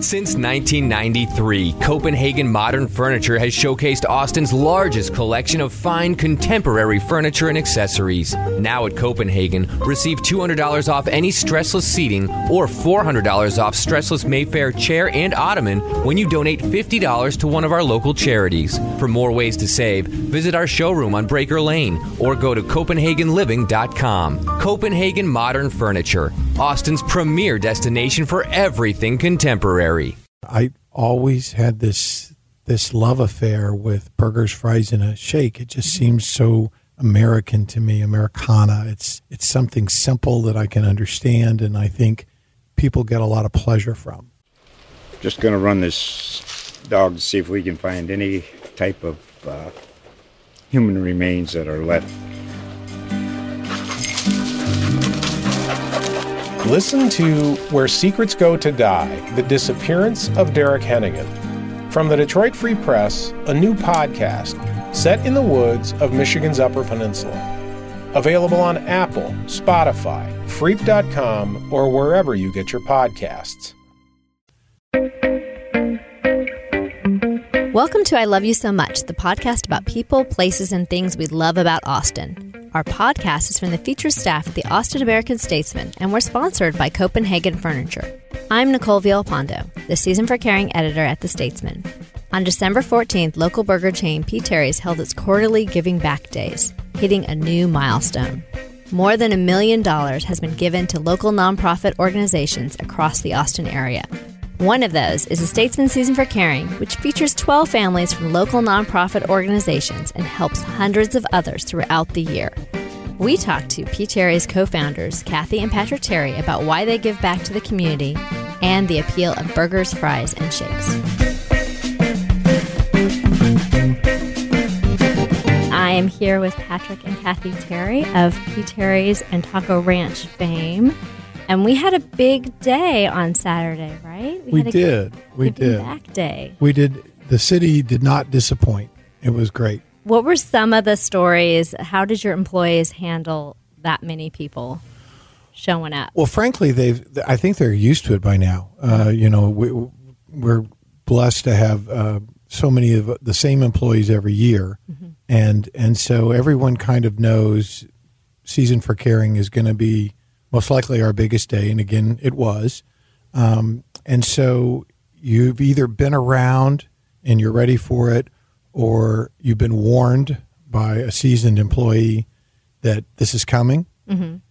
Since 1993, Copenhagen Modern Furniture has showcased Austin's largest collection of fine contemporary furniture and accessories. Now at Copenhagen, receive $200 off any stressless seating or $400 off stressless Mayfair chair and ottoman when you donate $50 to one of our local charities. For more ways to save, visit our showroom on Breaker Lane or go to CopenhagenLiving.com. Copenhagen Modern Furniture, Austin's premier destination for everything contemporary. I always had this this love affair with burgers, fries, and a shake. It just seems so American to me, Americana. It's it's something simple that I can understand, and I think people get a lot of pleasure from. Just going to run this dog to see if we can find any type of uh, human remains that are left. Listen to Where Secrets Go to Die The Disappearance of Derek Hennigan. From the Detroit Free Press, a new podcast set in the woods of Michigan's Upper Peninsula. Available on Apple, Spotify, Freep.com, or wherever you get your podcasts. Welcome to I Love You So Much, the podcast about people, places, and things we love about Austin. Our podcast is from the featured staff at the Austin American Statesman, and we're sponsored by Copenhagen Furniture. I'm Nicole Villalpando, the Season for Caring editor at the Statesman. On December 14th, local burger chain P. Terry's held its quarterly Giving Back Days, hitting a new milestone. More than a million dollars has been given to local nonprofit organizations across the Austin area. One of those is the Statesman Season for Caring, which features 12 families from local nonprofit organizations and helps hundreds of others throughout the year. We talked to P. Terry's co founders, Kathy and Patrick Terry, about why they give back to the community and the appeal of burgers, fries, and shakes. I am here with Patrick and Kathy Terry of P. Terry's and Taco Ranch fame. And we had a big day on Saturday, right? We, a did. We Giving did. Back day. We did. The city did not disappoint. It was great. What were some of the stories? How did your employees handle that many people showing up? Well, frankly, they've. I think they're used to it by now. Uh, you know, we, we're blessed to have uh, so many of the same employees every year, and and so everyone kind of knows season for caring is going to be most likely our biggest day, and again, it was. Um, and so you've either been around and you're ready for it, or you've been warned by a seasoned employee that this is coming.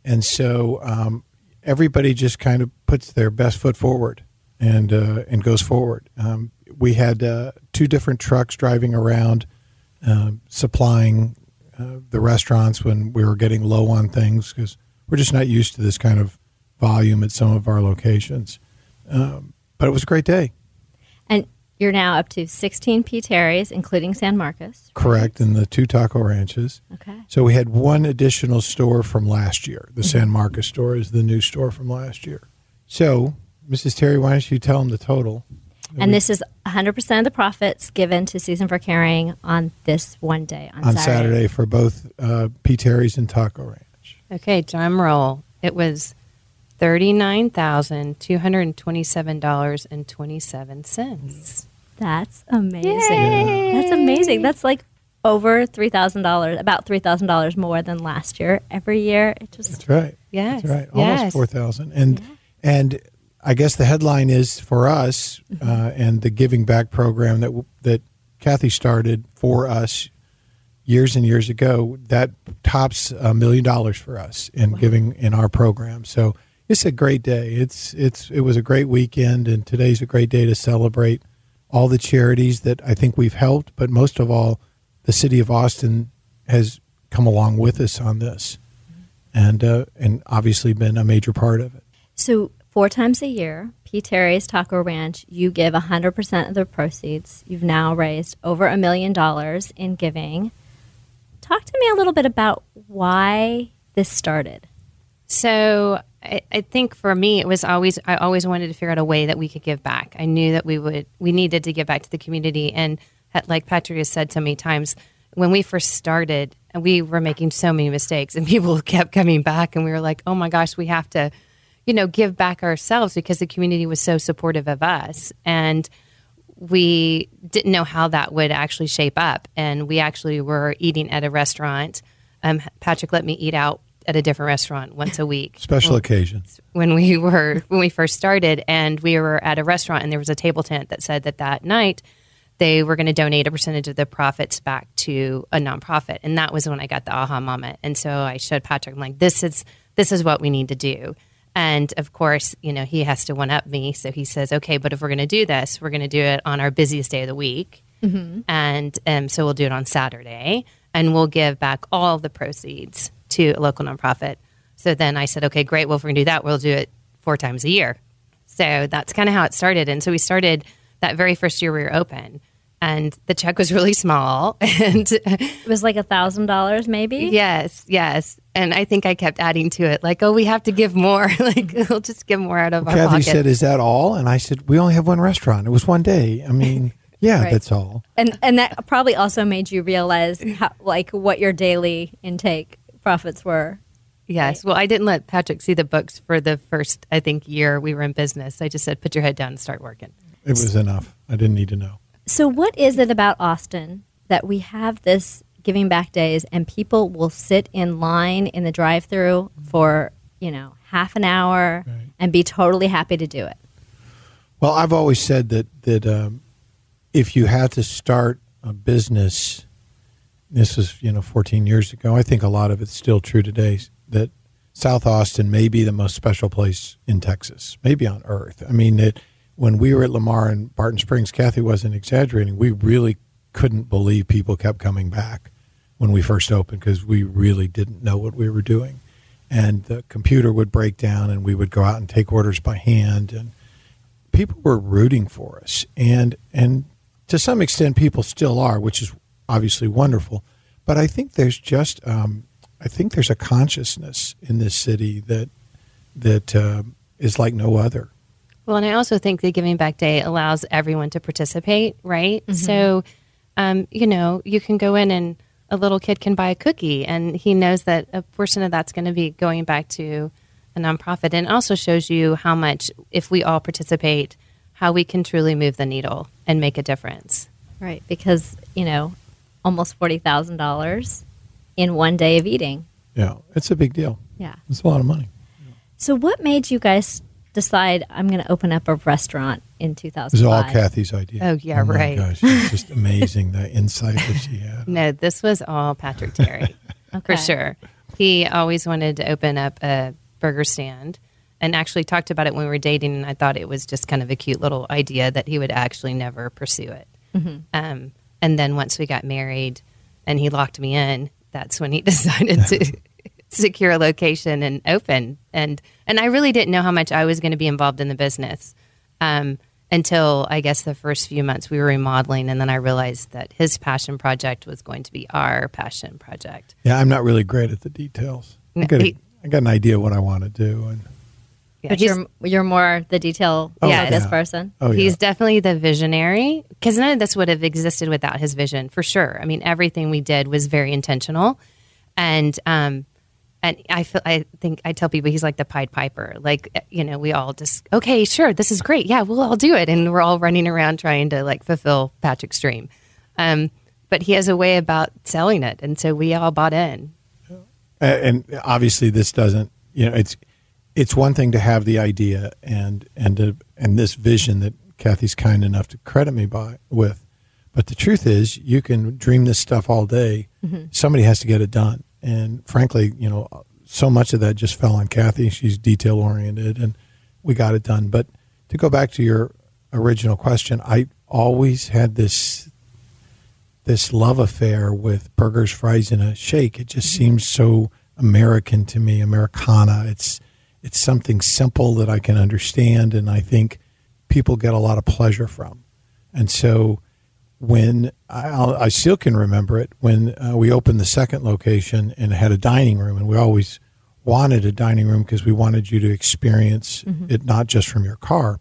And so um, everybody just kind of puts their best foot forward and uh, and goes forward. Um, we had uh, two different trucks driving around, uh, supplying uh, the restaurants when we were getting low on things because we're just not used to this kind of volume at some of our locations. Um, but it was a great day. And you're now up to 16 P. Terry's, including San Marcos. Correct, and the two taco ranches. Okay. So we had one additional store from last year. The San Marcos store is the new store from last year. So, Mrs. Terry, why don't you tell them the total? And this is 100% of the profits given to Season for Caring on this one day, on, on Saturday, for both uh, P. Terry's and Taco Ranch. Okay, drum roll. It was thirty-nine thousand two hundred twenty-seven dollars and twenty-seven cents. That's amazing. That's amazing. That's like over $3,000, about $3,000 more than last year. Every year, it just That's right. Yes, That's right. Almost yes. four thousand. And and I guess the headline is for us uh, and the giving back program that that Kathy started for us years and years ago. That tops a million dollars for us in giving in our program. So it's a great day. It's it's it was a great weekend, and today's a great day to celebrate all the charities that I think we've helped, but most of all, the city of Austin has come along with us on this, and uh, and obviously been a major part of it. So four times a year, P. Terry's Taco Ranch, you give 100% of the proceeds. You've now raised over a million dollars in giving. Talk to me a little bit about why this started. So I, I think for me, it was always I always wanted to figure out a way that we could give back. I knew that we would we needed to give back to the community, and like Patrick has said so many times, when we first started, we were making so many mistakes, and people kept coming back, and we were like, oh my gosh, we have to, you know, give back ourselves because the community was so supportive of us, and we didn't know how that would actually shape up, and we actually were eating at a restaurant. Um, Patrick let me eat out at a different restaurant once a week. Special occasion. When we were when we first started, and we were at a restaurant, and there was a table tent that said that that night they were going to donate a percentage of the profits back to a nonprofit, and that was when I got the aha moment. And so I showed Patrick, I'm like, this is this is what we need to do. And of course, you know, he has to one up me. So he says, okay, but if we're going to do this, we're going to do it on our busiest day of the week. Mm-hmm. And um, so we'll do it on Saturday and we'll give back all the proceeds to a local nonprofit. So then I said, okay, great. Well, if we're going to do that, we'll do it four times a year. So that's kind of how it started. And so we started that very first year we were open. And the check was really small. And it was like a thousand dollars, maybe? Yes, yes. And I think I kept adding to it, like, oh, we have to give more. like, we'll just give more out of Kathy our pocket. said, "Is that all?" And I said, "We only have one restaurant. It was one day. I mean, yeah, Right. that's all." And and that probably also made you realize how, like what your daily intake profits were. Yes. Well, I didn't let Patrick see the books for the first, I think, year we were in business. I just said, put your head down and start working. It was enough. I didn't need to know. So what is it about Austin that we have this giving back days and people will sit in line in the drive-through for, you know, half an hour and be totally happy to do it? Well, I've always said that that um, if you had to start a business, this was you know 14 years ago. I think a lot of it's still true today. That South Austin may be the most special place in Texas, maybe on earth. I mean, it, when we were at Lamar and Barton Springs, Kathy wasn't exaggerating. We really couldn't believe people kept coming back when we first opened because we really didn't know what we were doing. And the computer would break down, and we would go out and take orders by hand, and people were rooting for us, and and to some extent, people still are, which is obviously wonderful. But I think there's just um, I think there's a consciousness in this city that that uh, is like no other. Well, and I also think the Giving Back Day allows everyone to participate, right? So, um, you know, you can go in and a little kid can buy a cookie, and he knows that a portion of that's going to be going back to a nonprofit. And it also shows you how much, if we all participate, how we can truly move the needle and make a difference. Right, because, you know, almost $40,000 in one day of eating. Yeah, it's a big deal. Yeah. It's a lot of money. So what made you guys decide I'm going to open up a restaurant in It 2005? was all Kathy's idea. Oh, yeah, my right. Gosh, it's just amazing the insight that she had. No, this was all Patrick Terry, Okay. for sure. He always wanted to open up a burger stand and actually talked about it when we were dating. And I thought it was just kind of a cute little idea that he would actually never pursue it. Um, and then once we got married and he locked me in, that's when he decided to secure a location and open. And and I really didn't know how much I was going to be involved in the business um, until I guess the first few months we were remodeling, and then I realized that his passion project was going to be our passion project. Yeah, I'm not really great at the details. I got, a, he- I got an idea what I want to do, and Yeah, But you're, you're more the detail Oh, yeah, this yeah. person. oh he's yeah, definitely the visionary because none of this would have existed without his vision for sure. I mean, everything we did was very intentional, and um, and I feel I think I tell people he's like the Pied Piper. Like you know, we all just okay, sure, this is great, yeah, we'll all do it, and we're all running around trying to like fulfill Patrick's dream. Um, but he has a way about selling it, and so we all bought in. And obviously this doesn't. You know, it's it's one thing to have the idea and and to, and this vision that Kathy's kind enough to credit me by with, but the truth is, you can dream this stuff all day. Somebody has to get it done, and frankly, you know, so much of that just fell on Kathy. She's detail oriented, and we got it done. But to go back to your original question, I always had this this love affair with burgers, fries, and a shake. It just mm-hmm. seems so American to me, Americana. It's it's something simple that I can understand, and I think people get a lot of pleasure from. And so, when I, I still can remember it when uh, we opened the second location and had a dining room, and we always wanted a dining room because we wanted you to experience it not just from your car.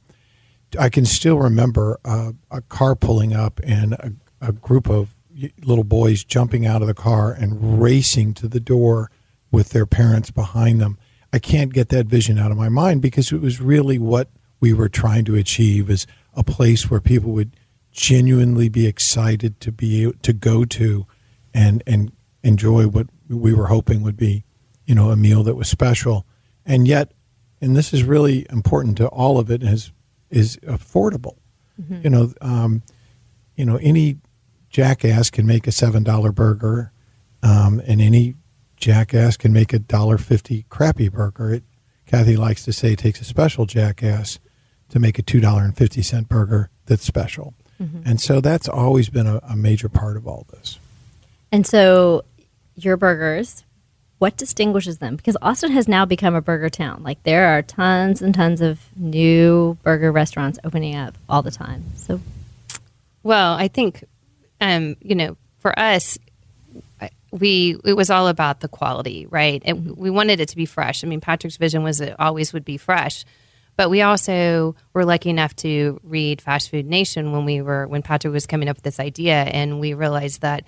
I can still remember uh, a car pulling up and a, a group of little boys jumping out of the car and racing to the door with their parents behind them. I can't get that vision out of my mind because it was really what we were trying to achieve is a place where people would genuinely be excited to be to go to and and enjoy what we were hoping would be you know a meal that was special. And yet and this is really important to all of it is is affordable. You know um, you know any jackass can make a seven dollar burger um, and any jackass can make a dollar fifty crappy burger. It, kathy likes to say it takes a special jackass to make a two dollar and fifty cent burger that's special and so that's always been a, a major part of all this And so, your burgers, what distinguishes them? Because Austin has now become a burger town. Like there are tons and tons of new burger restaurants opening up all the time. So, Well, I think, um, you know, for us, we it was all about the quality, right? And we wanted it to be fresh. I mean, Patrick's vision was it always would be fresh, but we also were lucky enough to read Fast Food Nation when we were when Patrick was coming up with this idea, and we realized that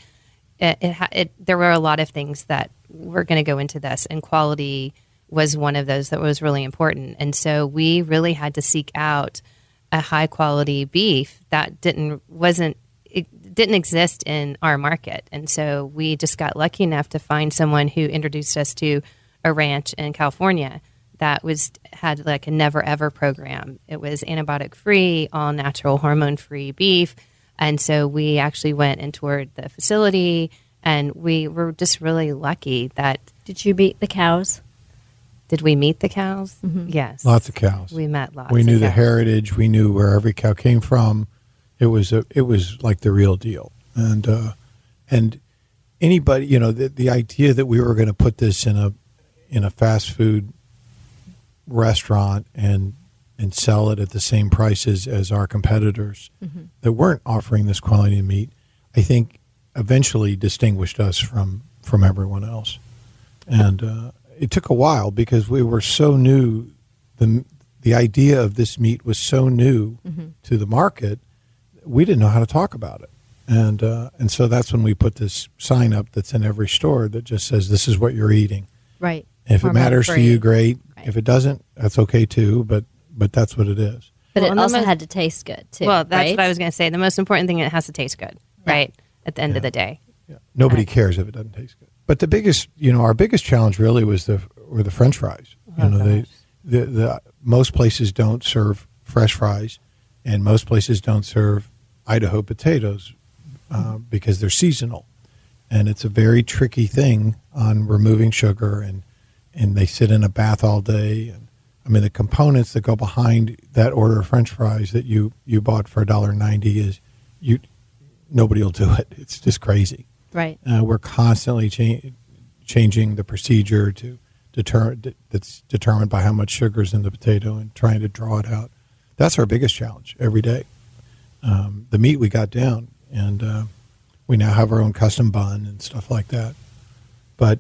it, it, it there were a lot of things that were going to go into this, and quality was one of those that was really important. And so we really had to seek out a high quality beef that didn't wasn't it didn't exist in our market and so we just got lucky enough to find someone who introduced us to a ranch in California that was had like a never ever program it was antibiotic free all natural hormone free beef and so we actually went and toured the facility and we were just really lucky that did you meet the cows? did we meet the cows yes lots of cows we met lots we of knew the cows. heritage. We knew where every cow came from. It was a, it was like the real deal. And uh, and anybody, you know, the, the idea that we were going to put this in a in a fast food restaurant and and sell it at the same prices as our competitors that weren't offering this quality of meat, I think eventually distinguished us from from everyone else. And uh, it took a while because we were so new. the The idea of this meat was so new to the market. We didn't know how to talk about it, and uh, and so that's when we put this sign up that's in every store that just says, "This is what you're eating." Right. If it matters to you, great. Right. If it doesn't, that's okay too. But but that's what it is. But Well, it also most- had to taste good too. Well, that's right? what I was going to say. The most important thing, it has to taste good, Yeah. right? At the end of the day. yeah. Nobody cares if it doesn't taste good. But the biggest, you know, our biggest challenge really was the were the French fries. You know, they, the the most places don't serve fresh fries, and most places don't serve Idaho potatoes uh, because they're seasonal, and it's a very tricky thing on removing sugar and and they sit in a bath all day and. I mean, the components that go behind that order of French fries that you, you bought for a dollar ninety is you nobody will do it. It's just crazy. right. Uh, we're constantly cha- changing the procedure to deter that's determined by how much sugar is in the potato and trying to draw it out. That's our biggest challenge every day. Um, the meat we got down, and uh, we now have our own custom bun and stuff like that. But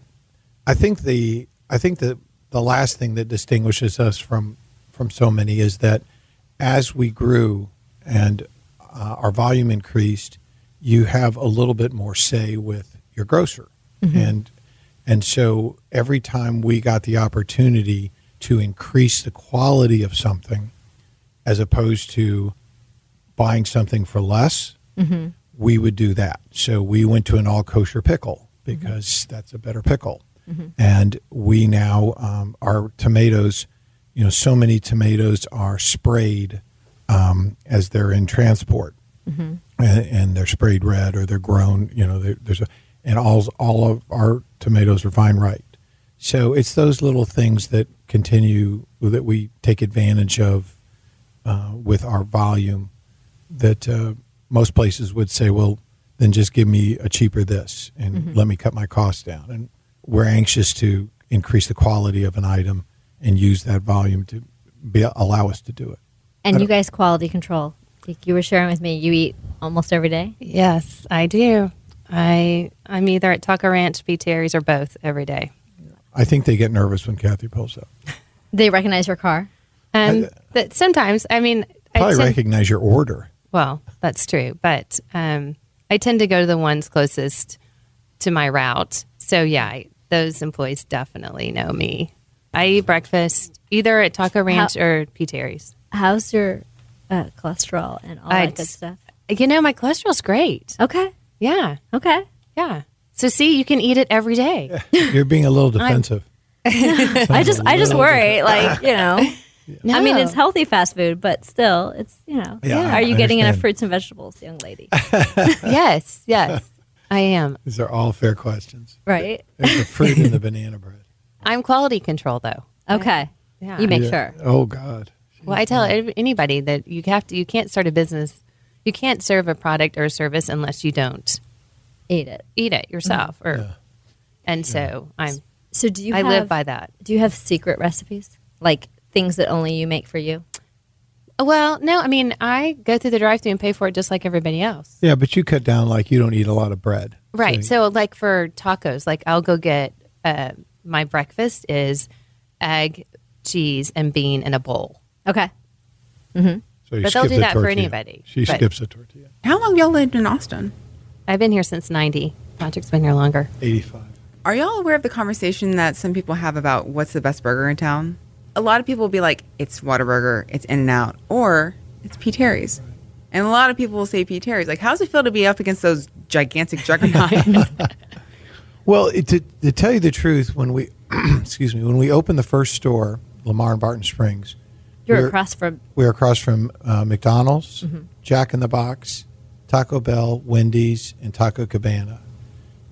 I think the I think that the last thing that distinguishes us from from so many is that as we grew and uh, our volume increased, you have a little bit more say with your grocer, mm-hmm. and and so every time we got the opportunity to increase the quality of something, as opposed to buying something for less, mm-hmm. we would do that. So we went to an all kosher pickle mm-hmm. because that's a better pickle. And we now, um, our tomatoes, you know, so many tomatoes are sprayed um, as they're in transport. And, and they're sprayed red or they're grown, you know, there's a, and all, all of our tomatoes are vine right. So it's those little things that continue, that we take advantage of uh, with our volume that uh, most places would say, well, then just give me a cheaper this and let me cut my costs down. And we're anxious to increase the quality of an item and use that volume to be, allow us to do it. And you guys quality control. Like you were sharing with me, you eat almost every day. Yes, I do. I I'm either at Taco Ranch, P. Terry's, or both every day. I think they get nervous when Kathy pulls up. They recognize your car. Um, but sometimes, I mean, I Probably tend- recognize your order. Well, that's true, but um, I tend to go to the ones closest to my route. So yeah, I, those employees definitely know me. I eat breakfast either at Taco Ranch or P. Terry's. How's your uh, cholesterol and all I that good stuff? You know, my cholesterol's great. Okay. Yeah, Okay. yeah. So see, you can eat it every day. You're being a little defensive. I just I just worry, like you know. I mean, it's healthy fast food, but still, it's you know. Yeah, Are I you getting enough fruits and vegetables, young lady? yes, yes, I am. These are all fair questions. right. There's the fruit and the banana bread. I'm quality control though. Okay. Yeah. You make Yeah. sure. Oh God. Well, I tell ev- anybody that you have to, you can't start a business, you can't serve a product or a service unless you don't Eat it. eat it yourself. Mm-hmm. Or, and so I'm, So do you? I have, live by that. Do you have secret recipes, like things that only you make for you? Well, no, I mean, I go through the drive-through and pay for it just like everybody else. Yeah, but you cut down like you don't eat a lot of bread. Right. So, like for tacos, like I'll go get uh, my breakfast is egg, cheese, and bean in a bowl. Okay. So you But they'll skip do the that for tortilla. anybody, She but- skips a tortilla. How long y'all lived in Austin? I've been here since '90. Patrick's been here longer. Eighty-five. Are y'all aware of the conversation that some people have about what's the best burger in town? A lot of people will be like, it's Whataburger, it's In and Out, or it's P. Terry's. And a lot of people will say P. Terry's. Like, how's it feel to be up against those gigantic juggernauts? Well, it, to, to tell you the truth, when we excuse me, when we opened the first store, Lamar and Barton Springs, You're we're- across from. we were across from uh, McDonald's, Mm-hmm. Jack in the Box, Taco Bell, Wendy's, and Taco Cabana.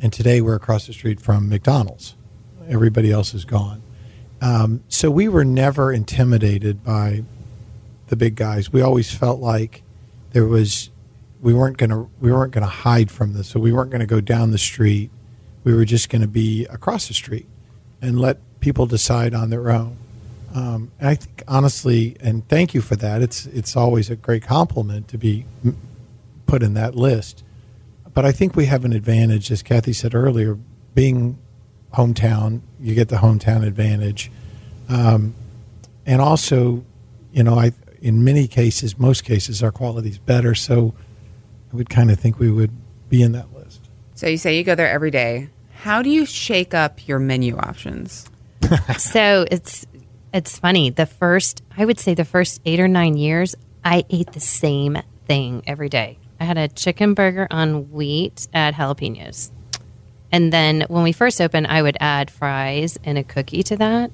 And today we're across the street from McDonald's. Everybody else is gone. Um, so we were never intimidated by the big guys. We always felt like there was we weren't to we weren't to hide from this. So we weren't to go down the street. We were just to be across the street and let people decide on their own. Um, I think honestly, and thank you for that. It's it's always a great compliment to be put in that list. But I think we have an advantage, as Kathy said earlier, being hometown. You get the hometown advantage, um, and also, you know, I in many cases, most cases, our quality is better. So I would kind of think we would be in that list. so you say you go there every day. How do you shake up your menu options? so it's it's funny. The first, I would say, the first eight or nine years, I ate the same thing every day. I had a chicken burger on wheat, at jalapenos, and then when we first opened, I would add fries and a cookie to that.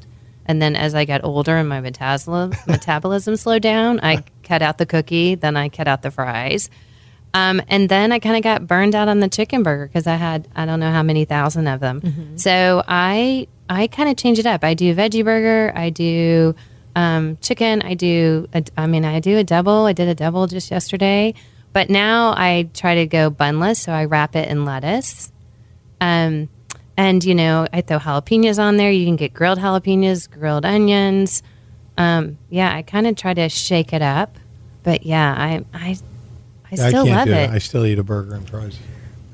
And then as I got older and my metabolism metabolism slowed down, I cut out the cookie, then I cut out the fries. Um, and then I kind of got burned out on the chicken burger because I had I don't know how many thousand of them. So I I kind of change it up. I do veggie burger. I do um, chicken. I do a, I mean I do a double. I did a double just yesterday, but now I try to go bunless. So I wrap it in lettuce. Um, and you know I throw jalapenos on there. You can get grilled jalapenos, grilled onions. Um, yeah, I kind of try to shake it up. But yeah, I I I I still can't love do it. I still eat a burger and fries.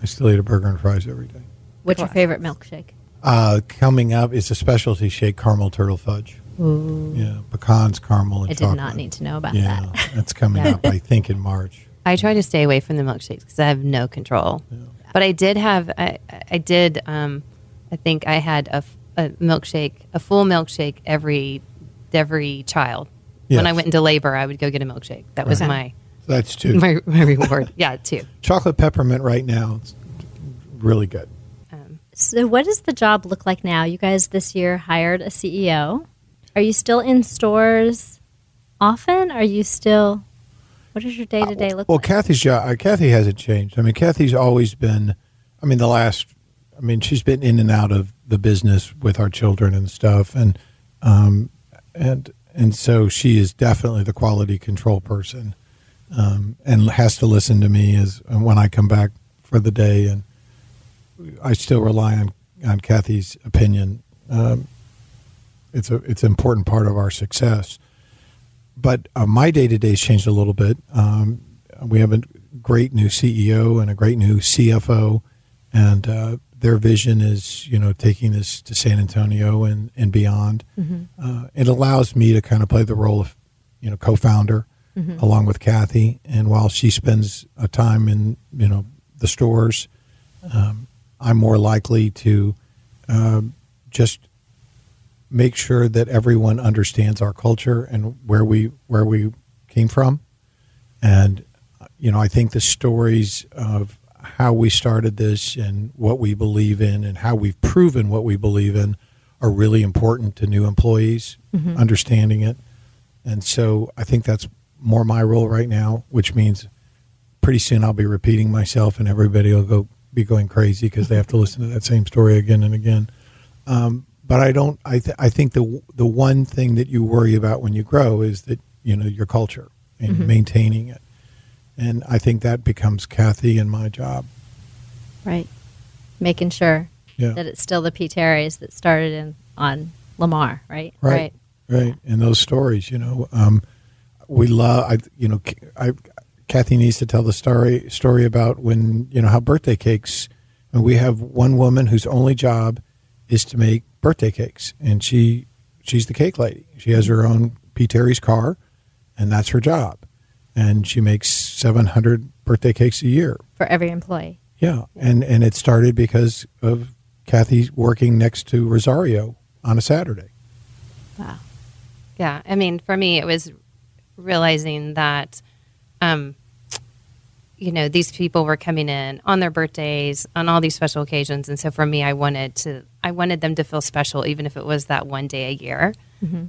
I still eat a burger and fries every day. What's your favorite milkshake? Uh, coming up is a specialty shake, caramel turtle fudge. Yeah, pecans, caramel, and I did chocolate. not need to know about Yeah, that. that's coming up. I think in March. I try to stay away from the milkshakes because I have no control. But I did have, I, I did, um, I think I had a milkshake, a full milkshake every every child. When I went into labor, I would go get a milkshake. That was my, that's two. my my reward. yeah, two Chocolate peppermint right now, it's really good. So, what does the job look like now? You guys this year hired a CEO. Are you still in stores often? Are you still? What does your day to day look Well, like? Kathy's job, uh, Kathy hasn't changed. I mean, Kathy's always been. I mean, the last. I mean, she's been in and out of the business with our children and stuff, and um, and and so she is definitely the quality control person, um, and has to listen to me as when I come back for the day, and I still rely on on Kathy's opinion. Um, it's a it's an important part of our success. But uh, my day to day has changed a little bit. Um, we have a great new CEO and a great new CFO, and uh, their vision is you know taking this to San Antonio and and beyond. Uh, it allows me to kind of play the role of you know co-founder along with Kathy, and while she spends a time in you know the stores, um, I'm more likely to um, just make sure that everyone understands our culture and where we where we came from. And you know i think the stories of how we started this and what we believe in and how we've proven what we believe in are really important to new employees understanding it. And so i think that's more my role right now which means pretty soon i'll be repeating myself and everybody will go be going crazy because they have to listen to that same story again and again. Um, but I don't. I th- I think the the one thing that you worry about when you grow is that you know your culture and maintaining it, and I think that becomes Kathy and my job. Right. Making sure Yeah. that it's still the P. Terry's that started in on Lamar, right? Right. Right. And those stories, you know, um, we love. I you know, I Kathy needs to tell the story story about when you know how birthday cakes. And we have one woman whose only job is to make birthday cakes, and she she's the cake lady. She has her own P. Terry's car, and that's her job. And she makes seven hundred birthday cakes a year. For every employee. Yeah, and and it started because of Kathy working next to Rosario on a Saturday. Wow. Yeah, I mean, for me, it was realizing that, um, you know, these people were coming in on their birthdays, on all these special occasions, and so for me, I wanted to, I wanted them to feel special, even if it was that one day a year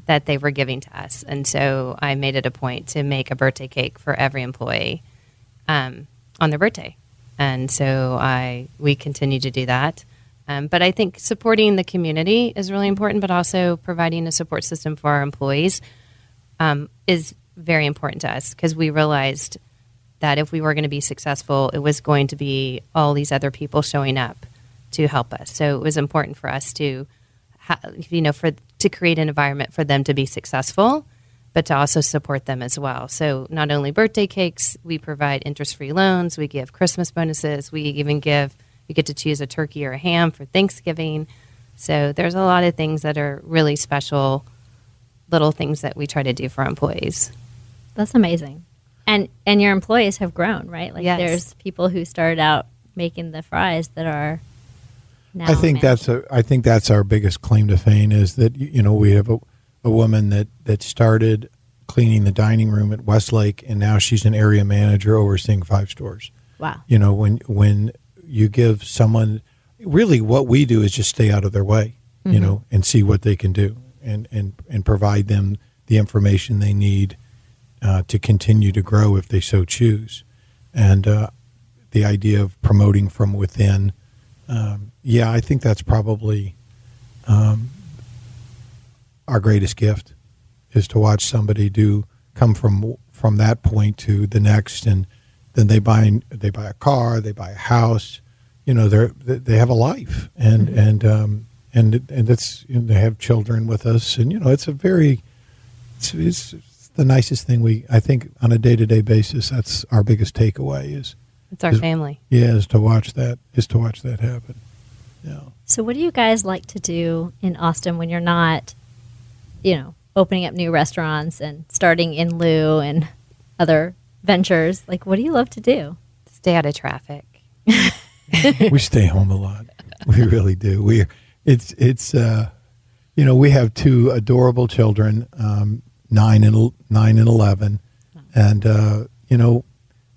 that they were giving to us, and so I made it a point to make a birthday cake for every employee um, on their birthday, and so I we continue to do that. Um, but I think supporting the community is really important, but also providing a support system for our employees um, is very important to us because we realized that if we were going to be successful, it was going to be all these other people showing up to help us. So it was important for us to, ha- you know, for to create an environment for them to be successful, but to also support them as well. So not only birthday cakes, we provide interest-free loans, we give Christmas bonuses, we even give you get to choose a turkey or a ham for Thanksgiving. So there's a lot of things that are really special, little things that we try to do for employees. That's amazing. And and your employees have grown, right? Like Yes. there's people who started out making the fries that are now I think that's a. I think that's our biggest claim to fame is that you know we have a, a woman that that started cleaning the dining room at Westlake, and now she's an area manager overseeing five stores. wow. You know when when you give someone really what we do is just stay out of their way, you know, and see what they can do, and and and provide them the information they need uh, to continue to grow if they so choose, and uh, the idea of promoting from within. Um, yeah, I think that's probably um, our greatest gift is to watch somebody do come from from that point to the next, and then they buy they buy a car, they buy a house. You know, they they have a life, and and um, and and you know, they have children with us, and you know, it's a very it's, it's, it's the nicest thing we I think on a day to day basis. That's our biggest takeaway is It's our Is- family. yeah, is to watch that is to watch that happen. Yeah. So what do you guys like to do in Austin when you're not, you know, opening up new restaurants and starting in lieu and other ventures? Like what do you love to do? Stay out of traffic. we stay home a lot. We really do. We it's it's uh, you know we have two adorable children, um, nine and nine and eleven, and uh, you know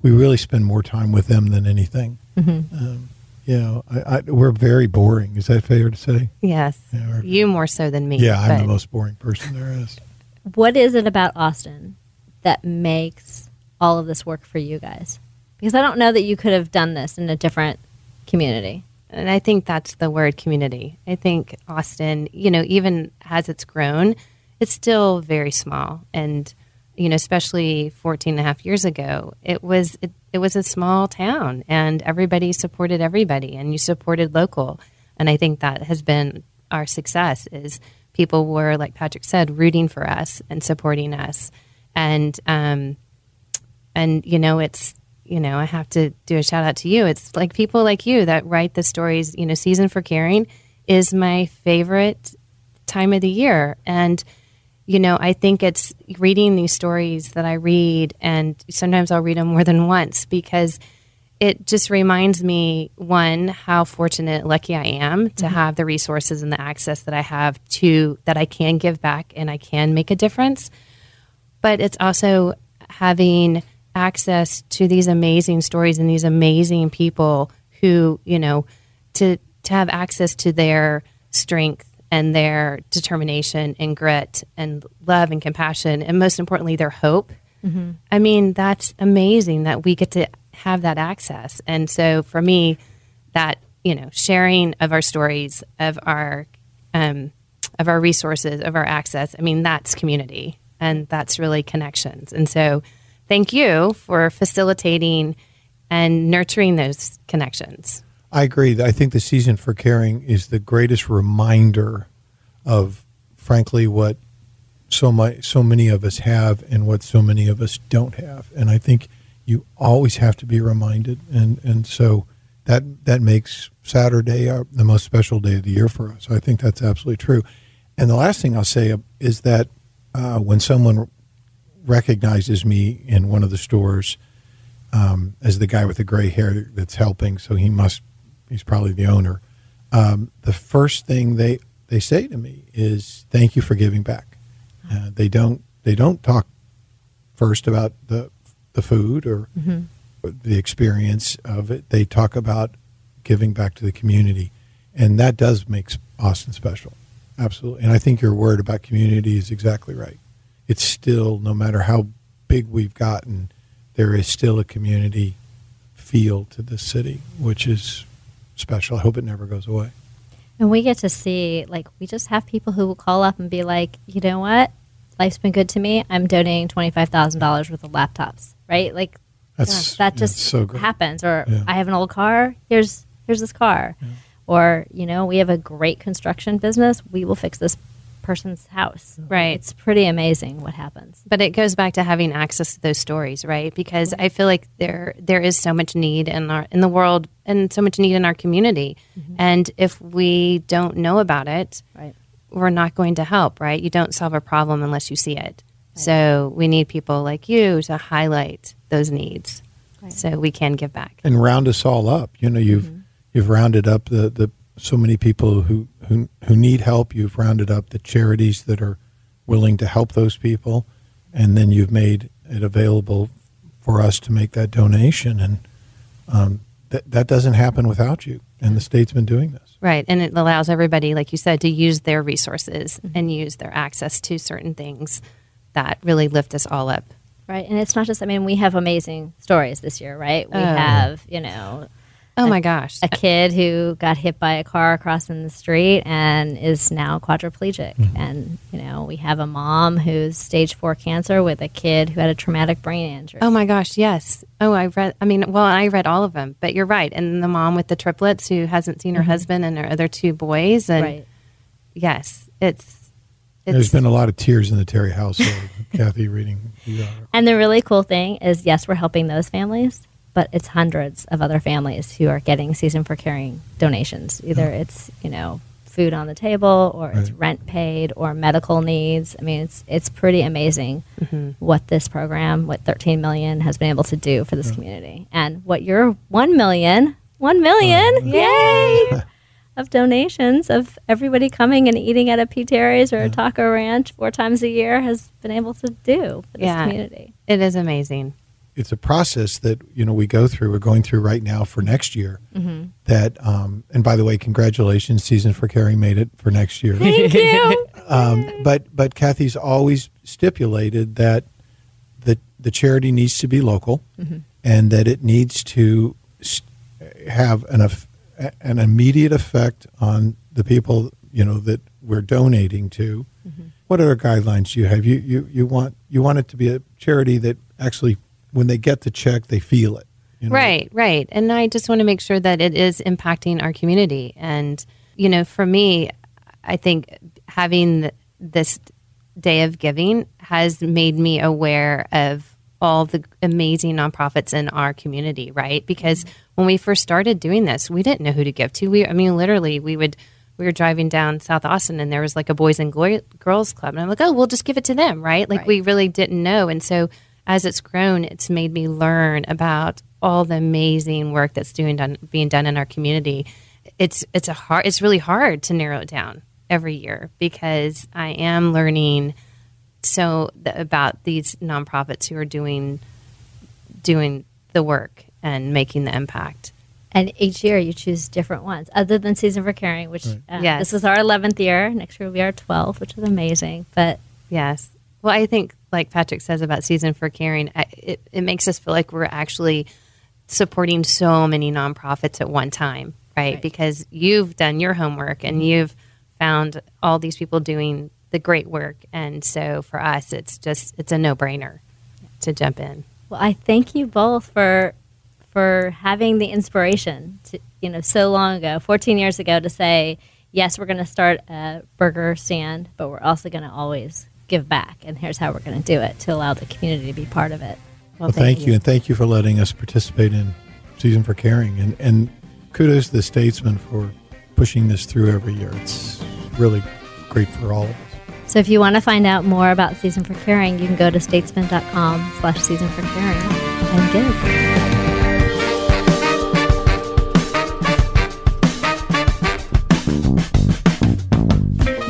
we really spend more time with them than anything. Um, you know, I, I, we're very boring. Is that fair to say? Yes. Yeah, we're- you more so than me. Yeah, I'm the most boring person there is. What is it about Austin that makes all of this work for you guys? Because I don't know that you could have done this in a different community. And I think that's the word community. I think Austin, you know, even as it's grown, it's still very small. And, you know, especially 14 and a half years ago, it was, it, it was a small town and everybody supported everybody and you supported local. And I think that has been our success is people were, like Patrick said, rooting for us and supporting us. And, um, and, you know, it's, you know, I have to do a shout out to you. It's like people like you that write the stories, you know, Season for Caring is my favorite time of the year. And, you know, I think it's reading these stories that I read, and sometimes I'll read them more than once because it just reminds me one how fortunate lucky i am to Mm-hmm. have the resources and the access that i have to that i can give back and i can make a difference but it's also having access to these amazing stories and these amazing people who you know to to have access to their strength and their determination and grit and love and compassion and most importantly their hope I mean, that's amazing that we get to have that access. And so for me, that, you know, sharing of our stories, of our um, of our resources, of our access, I mean, that's community and that's really connections. And so thank you for facilitating and nurturing those connections. I agree. I think the season for caring is the greatest reminder of, frankly, what so my so many of us have and what so many of us don't have. And I think you always have to be reminded. And and so that that makes Saturday our, the most special day of the year for us. I think that's absolutely true. And the last thing I'll say is that uh, when someone recognizes me in one of the stores um, as the guy with the gray hair that's helping, so he must he's probably the owner. Um, the first thing they they say to me is thank you for giving back. Uh, they don't they don't talk first about the the food or the experience of it. They talk about giving back to the community, and that does make Austin special. Absolutely, and I think your word about community is exactly right. It's still no matter how big we've gotten, there is still a community feel to the city, which is special. I hope it never goes away. And we get to see, like, we just have people who will call up and be like, you know what? Life's been good to me. I'm donating $25,000 worth of laptops, right? Like, That's that just so happens. Or Yeah. I have an old car. Here's here's this car. Or you know, we have a great construction business. We will fix this person's house. Mm-hmm. Right. It's pretty amazing what happens. But it goes back to having access to those stories, right? Because mm-hmm. I feel like there there is so much need in our in the world and so much need in our community. Mm-hmm. And if we don't know about it, Right. we're not going to help, right? You don't solve a problem unless you see it. So we need people like you to highlight those needs so we can give back. and round us all up. You know, you've you've rounded up the, the so many people who, who who need help. You've rounded up the charities that are willing to help those people, and then you've made it available for us to make that donation. And um, that that doesn't happen without you. And the state's been doing this. Right. And it allows everybody, like you said, to use their resources and use their access to certain things that really lift us all up. Right. And it's not just I mean, we have amazing stories this year, right? We Oh. have, you know, Oh my gosh. a kid who got hit by a car crossing the street and is now quadriplegic. Mm-hmm. And, you know, we have a mom who's stage four cancer with a kid who had a traumatic brain injury. Oh my gosh, yes. Oh, I read, I mean, well, I read all of them, but you're right. And the mom with the triplets who hasn't seen her mm-hmm. husband and her other two boys. And right. yes, it's, There's been a lot of tears in the Terry household. Kathy reading the article. And the really cool thing is, yes, we're helping those families, but it's hundreds of other families who are getting season for caring donations. Either mm. it's you know food on the table, or it's rent paid, or medical needs. I mean, it's it's pretty amazing mm-hmm. what this program, what 13 million has been able to do for this community, and what your one million, one million, yay! Of donations of everybody coming and eating at a P. Terry's or a Taco Ranch four times a year has been able to do for this Yeah. community. it is amazing. It's a process that you know we go through. We're going through right now for next year. That um, and by the way, congratulations, season for caring made it for next year. Thank you. um, but but Kathy's always stipulated that the the charity needs to be local, and that it needs to have an an immediate effect on the people you know that we're donating to. What other guidelines do you have? You, you you want you want it to be a charity that actually, when they get the check, they feel it. You know? Right, right. And I just want to make sure that it is impacting our community. And, you know, for me, I think having this day of giving has made me aware of all the amazing nonprofits in our community, right? Because mm-hmm. when we first started doing this, we didn't know who to give to. We, I mean, literally, we would we were driving down South Austin and there was like a boys and Glo- girls club, and I'm like, oh, we'll just give it to them, right? Like Right. we really didn't know, and so as it's grown, it's made me learn about all the amazing work that's doing done being done in our community. It's it's a hard it's really hard to narrow it down every year because I am learning so th- about these nonprofits who are doing doing the work and making the impact. And each year you choose different ones, other than Season for Caring, which uh, Yes. this is our 11th year. Next year will be our 12th, which is amazing. But Yes. Well, I think, like Patrick says about Season for Caring, it, it makes us feel like we're actually supporting so many nonprofits at one time, right? Right. Because you've done your homework and mm-hmm. you've found all these people doing the great work. And so for us, it's just, it's a no brainer to jump in. well, I thank you both for for having the inspiration to you know so long ago, 14 years ago, to say yes, we're going to start a burger stand, but we're also going to always give back, and here's how we're going to do it to allow the community to be part of it. Well, thank, you. and thank you for letting us participate in Season for Caring, and and kudos to the statesman for pushing this through every year. It's really great for all of us. So if you want to find out more about Season for Caring, you can go to statesman.com slash season for caring and give.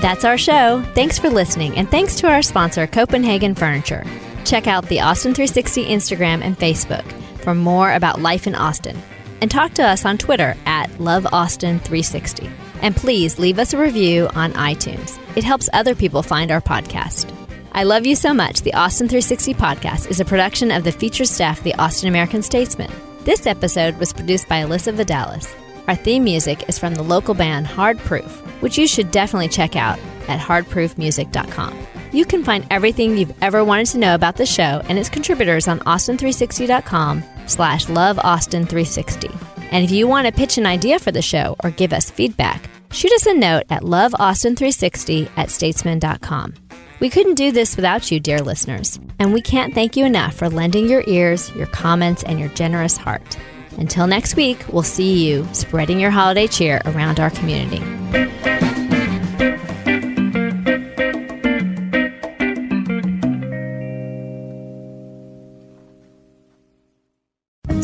That's our show. Thanks for listening, and thanks to our sponsor, Copenhagen Furniture. Check out the Austin 360 Instagram and Facebook for more about life in Austin. And talk to us on Twitter at LoveAustin360. And please leave us a review on iTunes. It helps other people find our podcast. I love you so much. The Austin 360 podcast is a production of the featured staff the Austin American Statesman. This episode was produced by Alyssa Vidalis. Our theme music is from the local band Hard Proof, which you should definitely check out at hardproofmusic.com. You can find everything you've ever wanted to know about the show and its contributors on austin360.com slash loveaustin360. And if you want to pitch an idea for the show or give us feedback, shoot us a note at loveaustin360 at statesman.com. We couldn't do this without you, dear listeners, and we can't thank you enough for lending your ears, your comments, and your generous heart. Until next week, we'll see you spreading your holiday cheer around our community.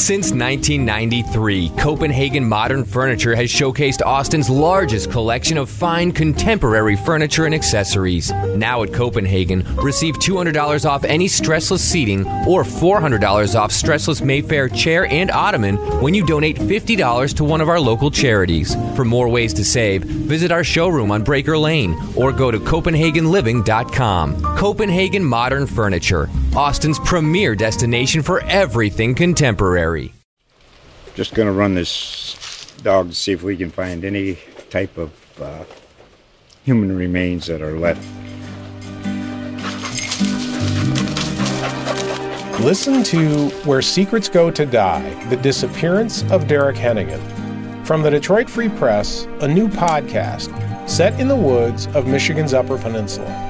Since 1993, Copenhagen Modern Furniture has showcased Austin's largest collection of fine contemporary furniture and accessories. Now at Copenhagen, receive $200 off any stressless seating or $400 off stressless Mayfair chair and ottoman when you donate $50 to one of our local charities. For more ways to save, visit our showroom on Braker Lane or go to CopenhagenLiving.com. Copenhagen Modern Furniture, Austin's premier destination for everything contemporary. Just going to run this dog to see if we can find any type of uh, human remains that are left. Listen to Where Secrets Go to Die The Disappearance of Derek Hennigan. From the Detroit Free Press, a new podcast set in the woods of Michigan's Upper Peninsula.